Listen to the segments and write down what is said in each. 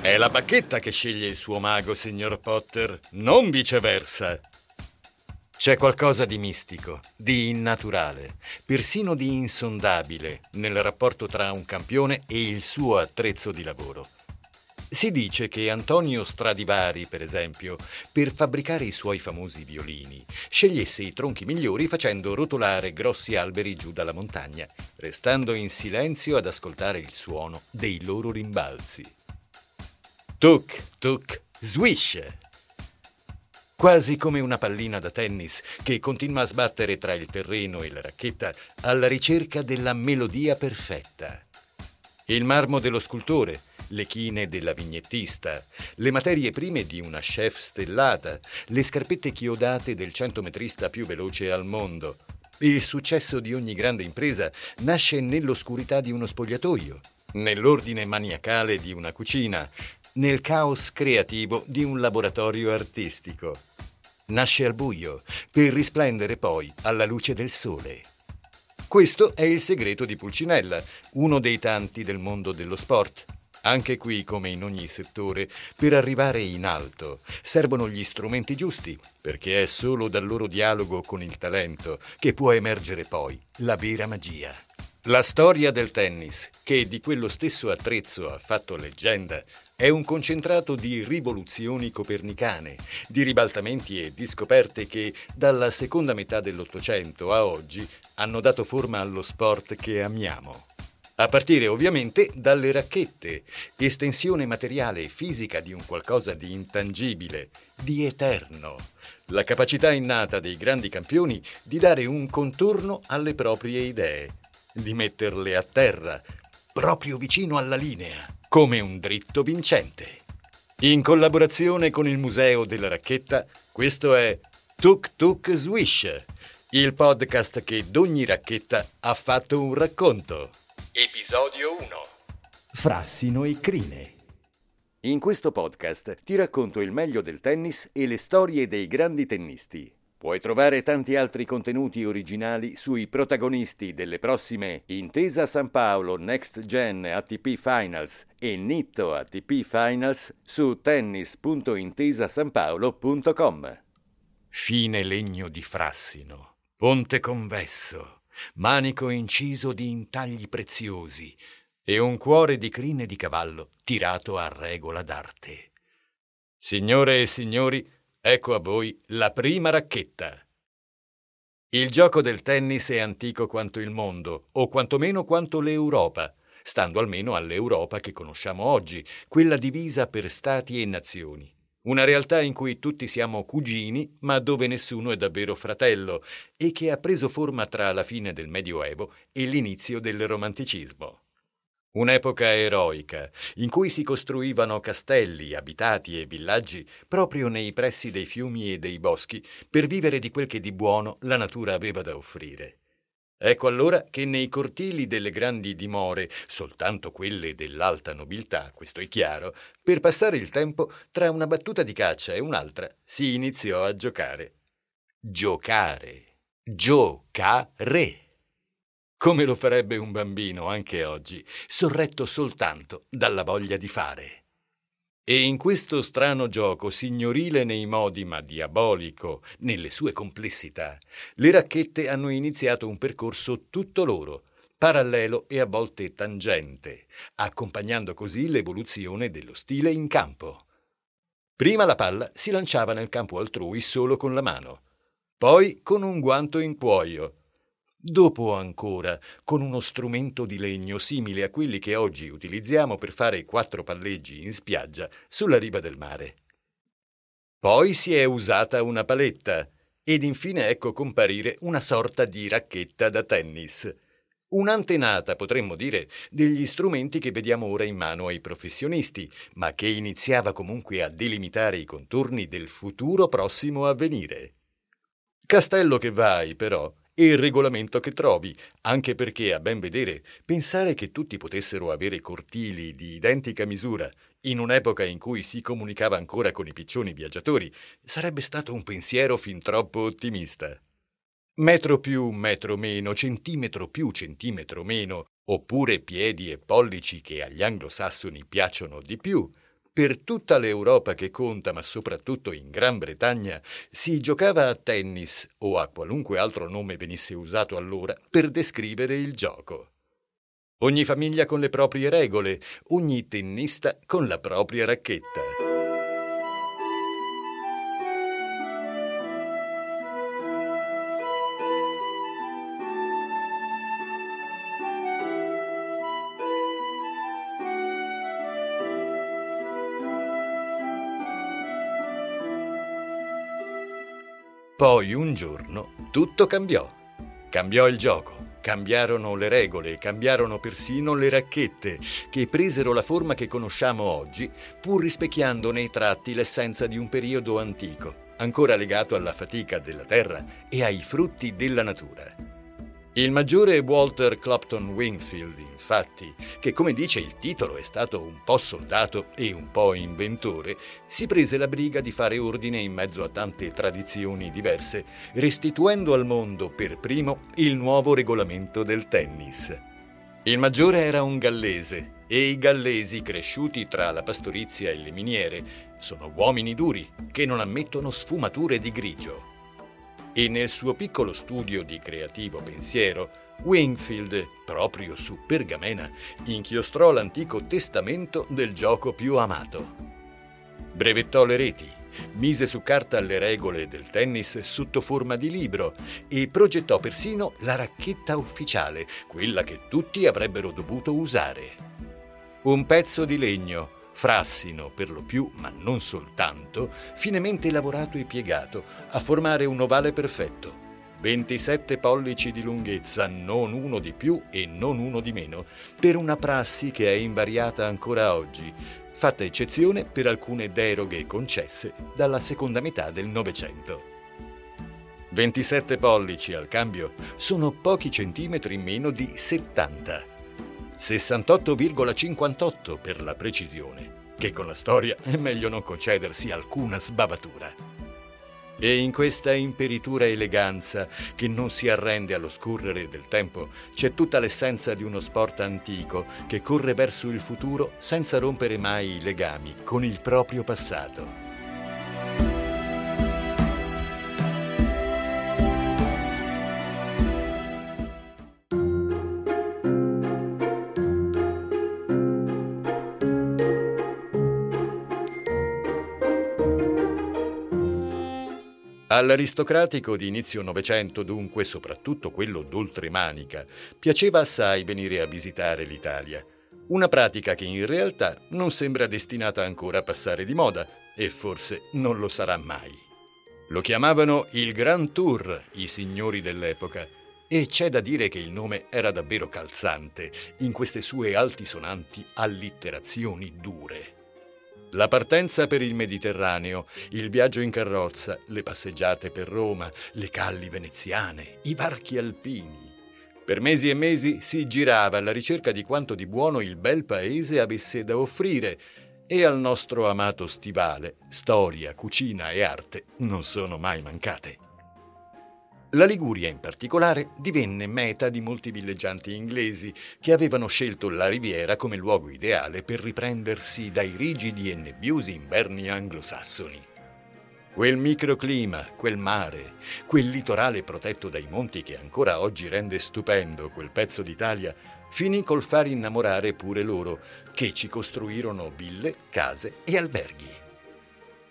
È la bacchetta che sceglie il suo mago, signor Potter, non viceversa. C'è qualcosa di mistico, di innaturale, persino di insondabile nel rapporto tra un campione e il suo attrezzo di lavoro. Si dice che Antonio Stradivari, per esempio, per fabbricare i suoi famosi violini, scegliesse i tronchi migliori facendo rotolare grossi alberi giù dalla montagna, restando in silenzio ad ascoltare il suono dei loro rimbalzi. Tuc, tuc, swish! Quasi come una pallina da tennis che continua a sbattere tra il terreno e la racchetta alla ricerca della melodia perfetta. Il marmo dello scultore, le chine della vignettista, le materie prime di una chef stellata, le scarpette chiodate del centometrista più veloce al mondo. Il successo di ogni grande impresa nasce nell'oscurità di uno spogliatoio, nell'ordine maniacale di una cucina, nel caos creativo di un laboratorio artistico. Nasce al buio per risplendere poi alla luce del sole. Questo è il segreto di Pulcinella, uno dei tanti del mondo dello sport. Anche qui, come in ogni settore, per arrivare in alto servono gli strumenti giusti, perché è solo dal loro dialogo con il talento che può emergere poi la vera magia. La storia del tennis, che di quello stesso attrezzo ha fatto leggenda, è un concentrato di rivoluzioni copernicane, di ribaltamenti e di scoperte che, dalla seconda metà dell'Ottocento a oggi, hanno dato forma allo sport che amiamo. A partire ovviamente dalle racchette, estensione materiale e fisica di un qualcosa di intangibile, di eterno. La capacità innata dei grandi campioni di dare un contorno alle proprie idee di metterle a terra, proprio vicino alla linea, come un dritto vincente. In collaborazione con il Museo della Racchetta, questo è Tuk Tuk Swish, il podcast che d'ogni racchetta ha fatto un racconto. Episodio 1 Frassino e Crine. In questo podcast ti racconto il meglio del tennis e le storie dei grandi tennisti. Puoi trovare tanti altri contenuti originali sui protagonisti delle prossime Intesa San Paolo Next Gen ATP Finals e Nitto ATP Finals su tennis.intesasanpaolo.com. Fine legno di frassino, ponte convesso, manico inciso di intagli preziosi e un cuore di crine di cavallo tirato a regola d'arte. Signore e signori, Ecco a voi la prima racchetta. Il gioco del tennis è antico quanto il mondo, o quantomeno quanto l'Europa, stando almeno all'Europa che conosciamo oggi, quella divisa per stati e nazioni. Una realtà in cui tutti siamo cugini, ma dove nessuno è davvero fratello, e che ha preso forma tra la fine del Medioevo e l'inizio del Romanticismo. Un'epoca eroica, in cui si costruivano castelli, abitati e villaggi proprio nei pressi dei fiumi e dei boschi per vivere di quel che di buono la natura aveva da offrire. Ecco allora che nei cortili delle grandi dimore, soltanto quelle dell'alta nobiltà, questo è chiaro, per passare il tempo tra una battuta di caccia e un'altra si iniziò a giocare. Giocare. Giocare come lo farebbe un bambino anche oggi, sorretto soltanto dalla voglia di fare. E in questo strano gioco, signorile nei modi ma diabolico nelle sue complessità, le racchette hanno iniziato un percorso tutto loro, parallelo e a volte tangente, accompagnando così l'evoluzione dello stile in campo. Prima la palla si lanciava nel campo altrui solo con la mano, poi con un guanto in cuoio, dopo ancora con uno strumento di legno simile a quelli che oggi utilizziamo per fare i quattro palleggi in spiaggia sulla riva del mare. Poi si è usata una paletta ed infine ecco comparire una sorta di racchetta da tennis. Un'antenata, potremmo dire, degli strumenti che vediamo ora in mano ai professionisti, ma che iniziava comunque a delimitare i contorni del futuro prossimo a venire. Castello che vai, però, e il regolamento che trovi, anche perché, a ben vedere, pensare che tutti potessero avere cortili di identica misura in un'epoca in cui si comunicava ancora con i piccioni viaggiatori sarebbe stato un pensiero fin troppo ottimista. Metro più, metro meno, centimetro più, centimetro meno, oppure piedi e pollici che agli anglosassoni piacciono di più, per tutta l'Europa che conta, ma soprattutto in Gran Bretagna, si giocava a tennis o a qualunque altro nome venisse usato allora per descrivere il gioco. Ogni famiglia con le proprie regole, ogni tennista con la propria racchetta. Poi un giorno tutto cambiò. Cambiò il gioco, cambiarono le regole, cambiarono persino le racchette, che presero la forma che conosciamo oggi, pur rispecchiando nei tratti l'essenza di un periodo antico, ancora legato alla fatica della terra e ai frutti della natura. Il maggiore Walter Clopton Wingfield, infatti, che come dice il titolo è stato un po' soldato e un po' inventore, si prese la briga di fare ordine in mezzo a tante tradizioni diverse, restituendo al mondo per primo il nuovo regolamento del tennis. Il maggiore era un gallese e i gallesi cresciuti tra la pastorizia e le miniere sono uomini duri che non ammettono sfumature di grigio e nel suo piccolo studio di creativo pensiero, Wingfield, proprio su pergamena, inchiostrò l'antico testamento del gioco più amato. Brevettò le reti, mise su carta le regole del tennis sotto forma di libro e progettò persino la racchetta ufficiale, quella che tutti avrebbero dovuto usare. Un pezzo di legno frassino per lo più, ma non soltanto, finemente lavorato e piegato, a formare un ovale perfetto. 27 pollici di lunghezza, non uno di più e non uno di meno, per una prassi che è invariata ancora oggi, fatta eccezione per alcune deroghe concesse dalla seconda metà del Novecento. 27 pollici al cambio sono pochi centimetri meno di 70 68,58 per la precisione, che con la storia è meglio non concedersi alcuna sbavatura. E in questa imperitura eleganza che non si arrende allo scorrere del tempo c'è tutta l'essenza di uno sport antico che corre verso il futuro senza rompere mai i legami con il proprio passato. All'aristocratico di inizio Novecento, dunque, soprattutto quello d'oltremanica, piaceva assai venire a visitare l'Italia. Una pratica che in realtà non sembra destinata ancora a passare di moda e forse non lo sarà mai. Lo chiamavano il Grand Tour i signori dell'epoca e c'è da dire che il nome era davvero calzante in queste sue altisonanti allitterazioni dure. La partenza per il Mediterraneo, il viaggio in carrozza, le passeggiate per Roma, le calli veneziane, i varchi alpini. Per mesi e mesi si girava alla ricerca di quanto di buono il bel paese avesse da offrire e al nostro amato stivale storia, cucina e arte non sono mai mancate. La Liguria in particolare divenne meta di molti villeggianti inglesi che avevano scelto la riviera come luogo ideale per riprendersi dai rigidi e nebbiosi inverni anglosassoni. Quel microclima, quel mare, quel litorale protetto dai monti che ancora oggi rende stupendo quel pezzo d'Italia, finì col far innamorare pure loro, che ci costruirono ville, case e alberghi.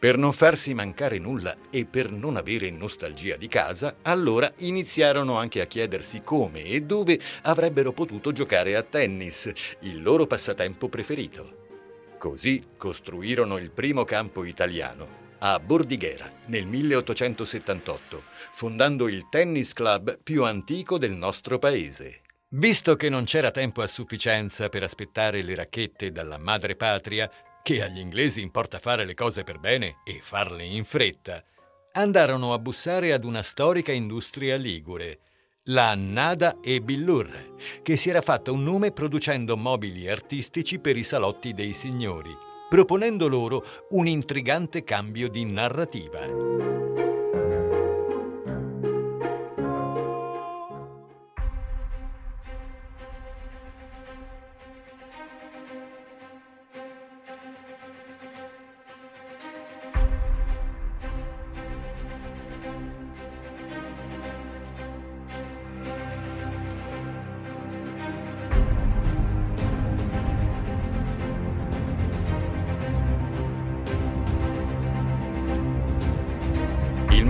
Per non farsi mancare nulla e per non avere nostalgia di casa, allora iniziarono anche a chiedersi come e dove avrebbero potuto giocare a tennis, il loro passatempo preferito. Così costruirono il primo campo italiano a Bordighera nel 1878, fondando il tennis club più antico del nostro paese. Visto che non c'era tempo a sufficienza per aspettare le racchette dalla madre patria, che agli inglesi importa fare le cose per bene e farle in fretta, andarono a bussare ad una storica industria ligure, la Nada e Billur, che si era fatta un nome producendo mobili artistici per i salotti dei signori, proponendo loro un intrigante cambio di narrativa.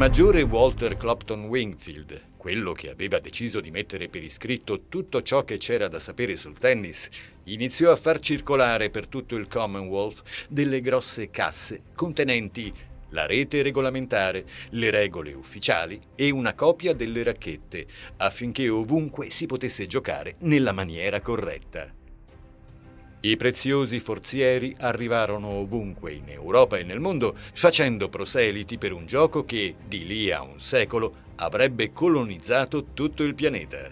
Maggiore Walter Clopton Wingfield, quello che aveva deciso di mettere per iscritto tutto ciò che c'era da sapere sul tennis, iniziò a far circolare per tutto il Commonwealth delle grosse casse contenenti la rete regolamentare, le regole ufficiali e una copia delle racchette, affinché ovunque si potesse giocare nella maniera corretta. I preziosi forzieri arrivarono ovunque in Europa e nel mondo, facendo proseliti per un gioco che, di lì a un secolo, avrebbe colonizzato tutto il pianeta.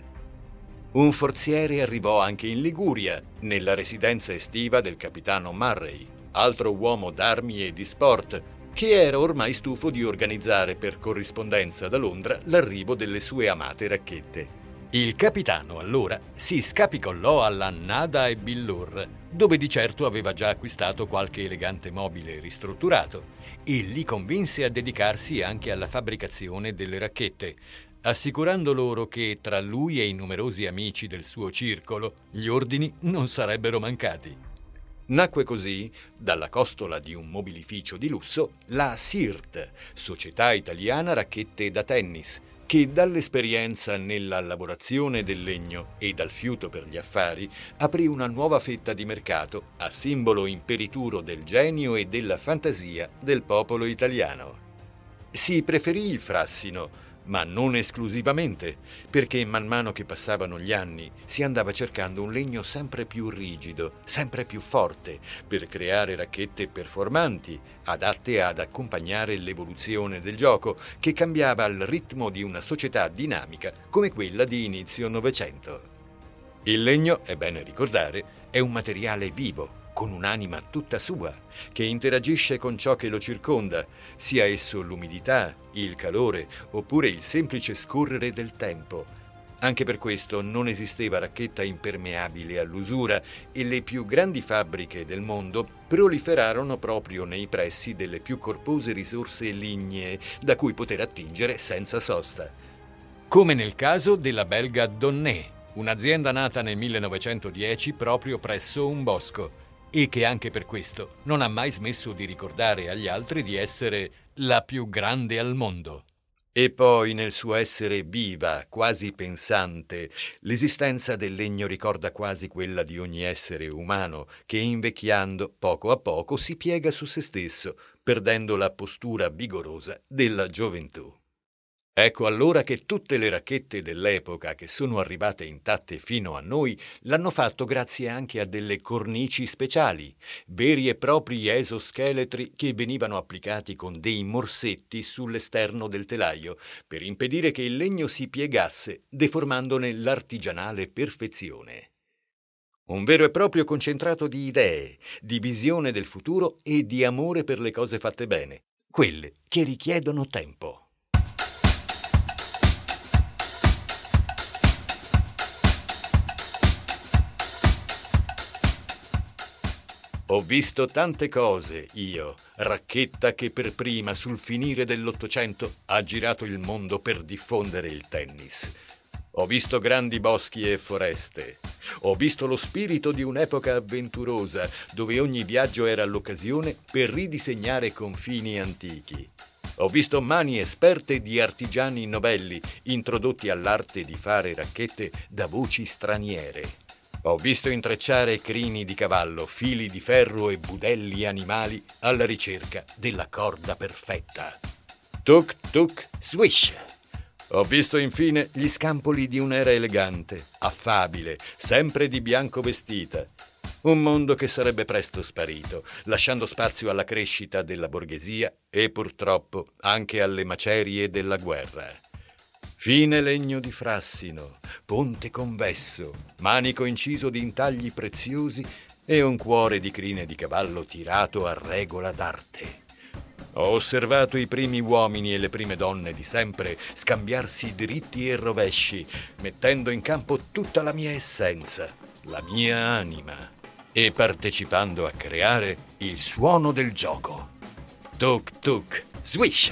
Un forziere arrivò anche in Liguria, nella residenza estiva del capitano Murray, altro uomo d'armi e di sport, che era ormai stufo di organizzare per corrispondenza da Londra l'arrivo delle sue amate racchette. Il capitano allora si scapicollò alla Nada e Billur, dove di certo aveva già acquistato qualche elegante mobile ristrutturato, e li convinse a dedicarsi anche alla fabbricazione delle racchette, assicurando loro che tra lui e i numerosi amici del suo circolo gli ordini non sarebbero mancati. Nacque così, dalla costola di un mobilificio di lusso, la SIRT, Società Italiana Racchette da Tennis, che dall'esperienza nella lavorazione del legno e dal fiuto per gli affari aprì una nuova fetta di mercato a simbolo imperituro del genio e della fantasia del popolo italiano. Si preferì il frassino, ma non esclusivamente, perché man mano che passavano gli anni si andava cercando un legno sempre più rigido, sempre più forte, per creare racchette performanti, adatte ad accompagnare l'evoluzione del gioco, che cambiava al ritmo di una società dinamica come quella di inizio Novecento. Il legno, è bene ricordare, è un materiale vivo, con un'anima tutta sua, che interagisce con ciò che lo circonda, sia esso l'umidità, il calore oppure il semplice scorrere del tempo. Anche per questo non esisteva racchetta impermeabile all'usura e le più grandi fabbriche del mondo proliferarono proprio nei pressi delle più corpose risorse lignee da cui poter attingere senza sosta. Come nel caso della belga Donné, un'azienda nata nel 1910 proprio presso un bosco e che anche per questo non ha mai smesso di ricordare agli altri di essere la più grande al mondo. E poi nel suo essere viva, quasi pensante, l'esistenza del legno ricorda quasi quella di ogni essere umano che invecchiando poco a poco si piega su se stesso, perdendo la postura vigorosa della gioventù. Ecco allora che tutte le racchette dell'epoca che sono arrivate intatte fino a noi l'hanno fatto grazie anche a delle cornici speciali, veri e propri esoscheletri che venivano applicati con dei morsetti sull'esterno del telaio per impedire che il legno si piegasse, deformandone l'artigianale perfezione. Un vero e proprio concentrato di idee, di visione del futuro e di amore per le cose fatte bene, quelle che richiedono tempo. Ho visto tante cose, io, racchetta che per prima sul finire dell'Ottocento ha girato il mondo per diffondere il tennis. Ho visto grandi boschi e foreste. Ho visto lo spirito di un'epoca avventurosa, dove ogni viaggio era l'occasione per ridisegnare confini antichi. Ho visto mani esperte di artigiani novelli, introdotti all'arte di fare racchette da voci straniere. Ho visto intrecciare crini di cavallo, fili di ferro e budelli animali alla ricerca della corda perfetta. Tuk tuk swish! Ho visto infine gli scampoli di un'era elegante, affabile, sempre di bianco vestita, un mondo che sarebbe presto sparito, lasciando spazio alla crescita della borghesia e purtroppo anche alle macerie della guerra. Fine legno di frassino, ponte convesso, manico inciso di intagli preziosi e un cuore di crine di cavallo tirato a regola d'arte. Ho osservato i primi uomini e le prime donne di sempre scambiarsi diritti e rovesci, mettendo in campo tutta la mia essenza, la mia anima e partecipando a creare il suono del gioco. Tuk tuk, swish!